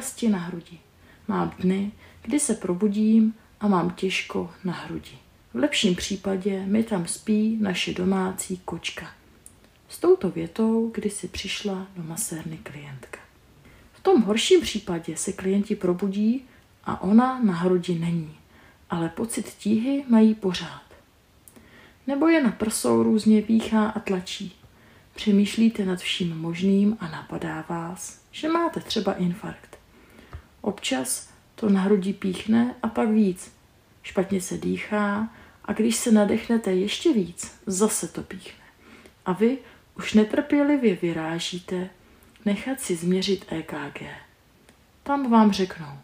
bolesti na hrudi. Mám dny, kdy se probudím a mám těžko na hrudi. V lepším případě mi tam spí naše domácí kočka. S touto větou, kdy si přišla do masérny klientka. V tom horším případě se klienti probudí a ona na hrudi není, ale pocit tíhy mají pořád. Nebo je na prsou různě píchá a tlačí. Přemýšlíte nad vším možným a napadá vás, že máte třeba infarkt. Občas to na hrudi píchne a pak víc. Špatně se dýchá a když se nadechnete ještě víc, zase to píchne. A vy už netrpělivě vyrážíte nechat si změřit EKG. Tam vám řeknou,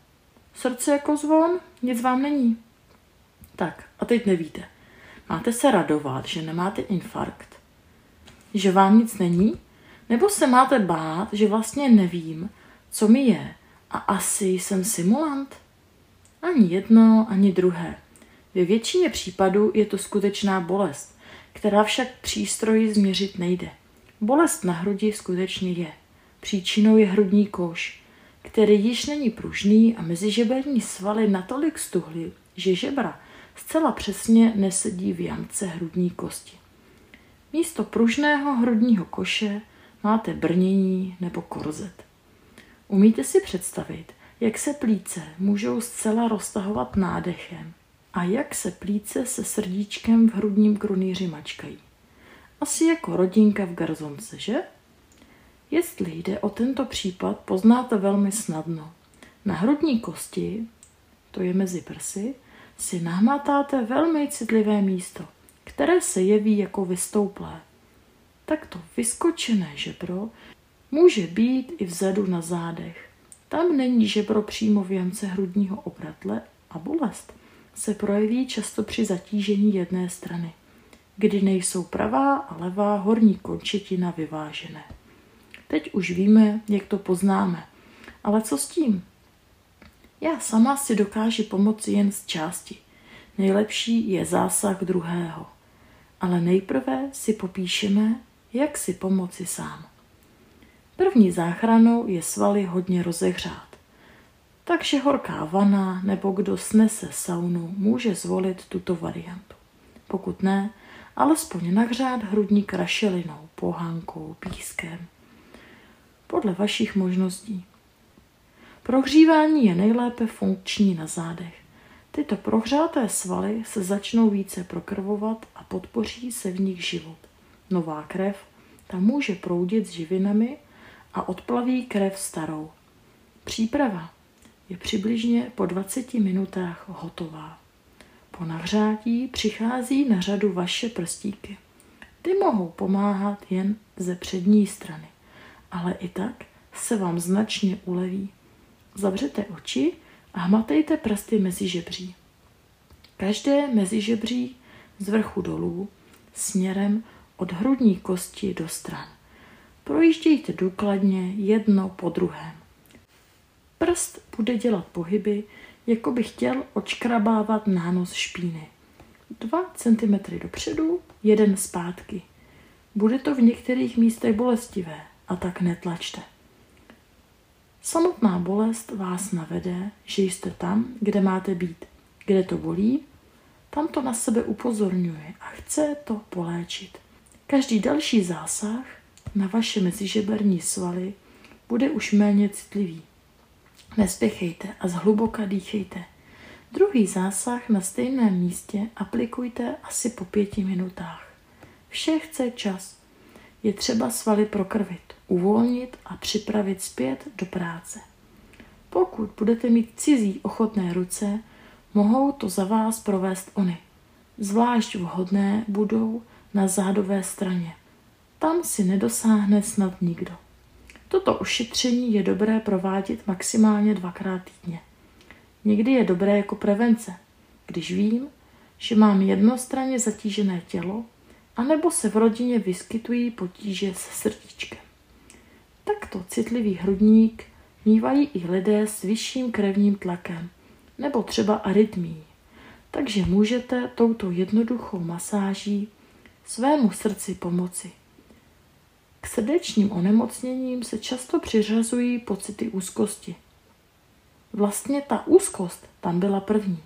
srdce jako zvon, nic vám není. Tak, a teď nevíte. Máte se radovat, že nemáte infarkt? Že vám nic není? Nebo se máte bát, že vlastně nevím, co mi je a asi jsem simulant? Ani jedno, ani druhé. Ve většině případů je to skutečná bolest, která však přístroji změřit nejde. Bolest na hrudi skutečně je. Příčinou je hrudní koš, který již není pružný a mezižeberní svaly natolik stuhly, že žebra zcela přesně nesedí v jamce hrudní kosti. Místo pružného hrudního koše máte brnění nebo korzet. Umíte si představit, jak se plíce můžou zcela roztahovat nádechem a jak se plíce se srdíčkem v hrudním krunýři mačkají. Asi jako rodinka v garzonce, že? Jestli jde o tento případ, poznáte velmi snadno. Na hrudní kosti, to je mezi prsy, si nahmatáte velmi citlivé místo, které se jeví jako vystouplé. Takto vyskočené žebro může být i vzadu na zádech. Tam není žebro přímo v jamce hrudního obratle a bolest se projeví často při zatížení jedné strany, kdy nejsou pravá a levá horní končetina vyvážené. Teď už víme, jak to poznáme. Ale co s tím? Já sama si dokážu pomoci jen z části. Nejlepší je zásah druhého. Ale nejprve si popíšeme, jak si pomoci sám. První záchranou je svaly hodně rozehřát. Takže horká vana nebo kdo snese saunu může zvolit tuto variantu. Pokud ne, alespoň nahřát hrudník rašelinou, pohánkou, pískem podle vašich možností. Prohřívání je nejlépe funkční na zádech. Tyto prohřáté svaly se začnou více prokrvovat a podpoří se v nich život. Nová krev tam může proudit s živinami a odplaví krev starou. Příprava je přibližně po 20 minutách hotová. Po nahřátí přichází na řadu vaše prstíky. Ty mohou pomáhat jen ze přední strany ale i tak se vám značně uleví. Zavřete oči a hmatejte prsty mezi žebří. Každé mezi žebří z vrchu dolů směrem od hrudní kosti do stran. Projíždějte důkladně jedno po druhém. Prst bude dělat pohyby, jako by chtěl očkrabávat nános špíny. 2 cm dopředu, jeden zpátky. Bude to v některých místech bolestivé, a tak netlačte. Samotná bolest vás navede, že jste tam, kde máte být. Kde to bolí, tam to na sebe upozorňuje a chce to poléčit. Každý další zásah na vaše mezižeberní svaly bude už méně citlivý. Nespěchejte a zhluboka dýchejte. Druhý zásah na stejném místě aplikujte asi po pěti minutách. Vše chce čas. Je třeba svaly prokrvit uvolnit a připravit zpět do práce. Pokud budete mít cizí ochotné ruce, mohou to za vás provést oni. Zvlášť vhodné budou na zádové straně. Tam si nedosáhne snad nikdo. Toto ošetření je dobré provádět maximálně dvakrát týdně. Někdy je dobré jako prevence, když vím, že mám jednostranně zatížené tělo, anebo se v rodině vyskytují potíže se srdíčkem. Takto citlivý hrudník mívají i lidé s vyšším krevním tlakem nebo třeba arytmí. Takže můžete touto jednoduchou masáží svému srdci pomoci. Srdečním onemocněním se často přiřazují pocity úzkosti. Vlastně ta úzkost tam byla první,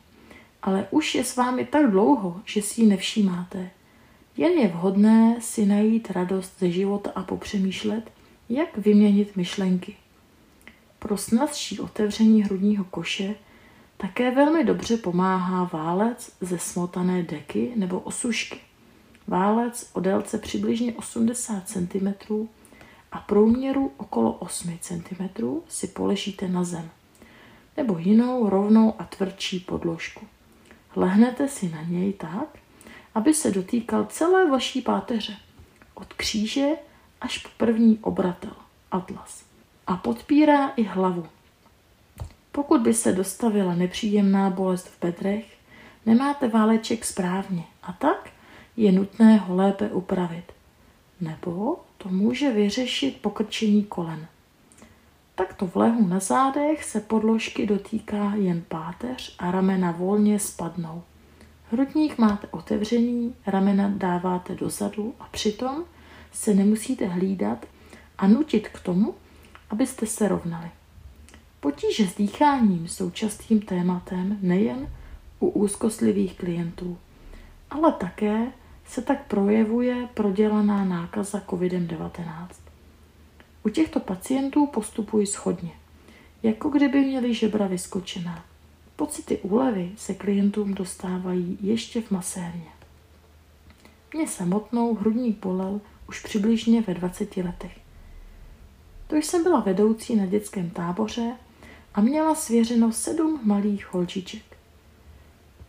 ale už je s vámi tak dlouho, že si ji nevšímáte. Jen je vhodné si najít radost ze života a popřemýšlet, jak vyměnit myšlenky. Pro snazší otevření hrudního koše také velmi dobře pomáhá válec ze smotané deky nebo osušky. Válec o délce přibližně 80 cm a průměru okolo 8 cm si položíte na zem nebo jinou rovnou a tvrdší podložku. Lehnete si na něj tak, aby se dotýkal celé vaší páteře, od kříže až po první obratel, atlas. A podpírá i hlavu. Pokud by se dostavila nepříjemná bolest v bedrech, nemáte váleček správně a tak je nutné ho lépe upravit. Nebo to může vyřešit pokrčení kolen. Takto v lehu na zádech se podložky dotýká jen páteř a ramena volně spadnou. Hrudník máte otevřený, ramena dáváte dozadu a přitom se nemusíte hlídat a nutit k tomu, abyste se rovnali. Potíže s dýcháním jsou častým tématem nejen u úzkostlivých klientů, ale také se tak projevuje prodělaná nákaza COVID-19. U těchto pacientů postupují schodně, jako kdyby měli žebra vyskočená. Pocity úlevy se klientům dostávají ještě v masérně. Mě samotnou hrudní bolel už přibližně ve 20 letech. To jsem byla vedoucí na dětském táboře a měla svěřeno sedm malých holčiček.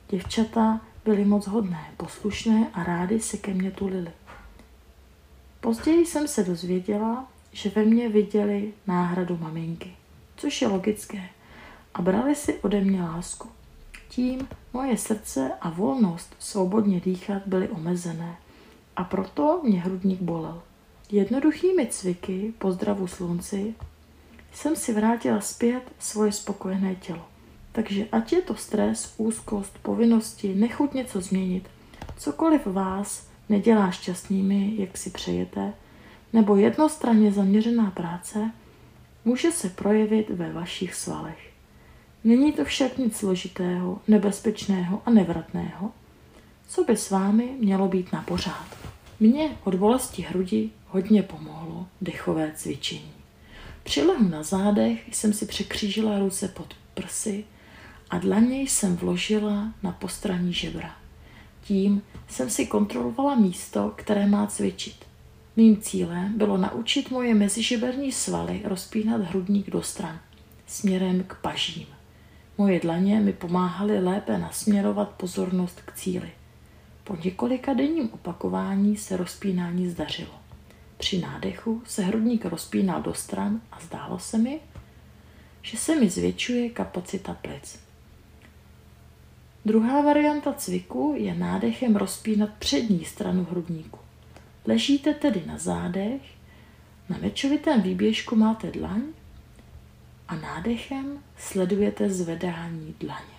Děvčata byly moc hodné, poslušné a rády se ke mně tulily. Později jsem se dozvěděla, že ve mně viděli náhradu maminky, což je logické, a brali si ode mě lásku. Tím moje srdce a volnost svobodně dýchat byly omezené a proto mě hrudník bolel. Jednoduchými cviky, pozdravu slunci, jsem si vrátila zpět svoje spokojené tělo. Takže ať je to stres, úzkost, povinnosti, nechuť něco změnit, cokoliv vás nedělá šťastnými, jak si přejete, nebo jednostranně zaměřená práce, může se projevit ve vašich svalech. Není to však nic složitého, nebezpečného a nevratného, co by s vámi mělo být na pořád. Mně od bolesti hrudi hodně pomohlo dechové cvičení. Při lehu na zádech jsem si překřížila ruce pod prsy a dlaně jsem vložila na postraní žebra. Tím jsem si kontrolovala místo, které má cvičit. Mým cílem bylo naučit moje mezižeberní svaly rozpínat hrudník do stran, směrem k pažím. Moje dlaně mi pomáhaly lépe nasměrovat pozornost k cíli. Po několika denním opakování se rozpínání zdařilo. Při nádechu se hrudník rozpínal do stran a zdálo se mi, že se mi zvětšuje kapacita plic. Druhá varianta cviku je nádechem rozpínat přední stranu hrudníku. Ležíte tedy na zádech, na mečovitém výběžku máte dlaň a nádechem sledujete zvedání dlaně.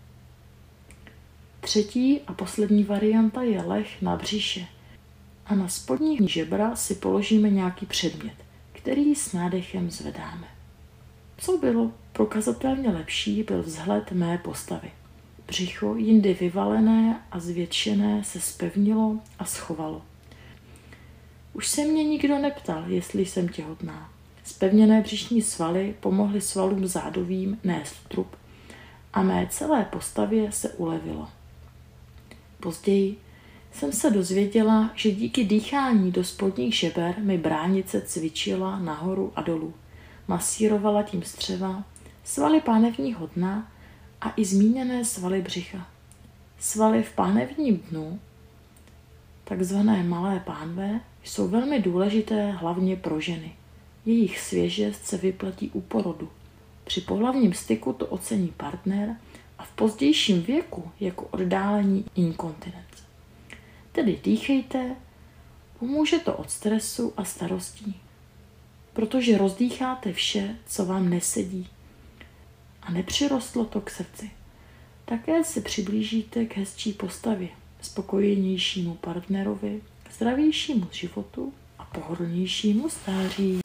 Třetí a poslední varianta je leh na břiše a na spodní žebra si položíme nějaký předmět, který s nádechem zvedáme. Co bylo prokazatelně lepší, byl vzhled mé postavy. Břicho, jindy vyvalené a zvětšené, se spevnilo a schovalo. Už se mě nikdo neptal, jestli jsem těhotná. Spevněné břišní svaly pomohly svalům zádovým nést trup a mé celé postavě se ulevilo. Později jsem se dozvěděla, že díky dýchání do spodních žeber mi bránice cvičila nahoru a dolů. Masírovala tím střeva, svaly pánevního dna a i zmíněné svaly břicha. Svaly v pánevním dnu, takzvané malé pánve, jsou velmi důležité hlavně pro ženy. Jejich svěžest se vyplatí u porodu. Při pohlavním styku to ocení partner a v pozdějším věku jako oddálení inkontinence. Tedy dýchejte, pomůže to od stresu a starostí, protože rozdýcháte vše, co vám nesedí a nepřirostlo to k srdci. Také se přiblížíte k hezčí postavě, spokojenějšímu partnerovi, zdravějšímu životu a pohodlnějšímu stáří.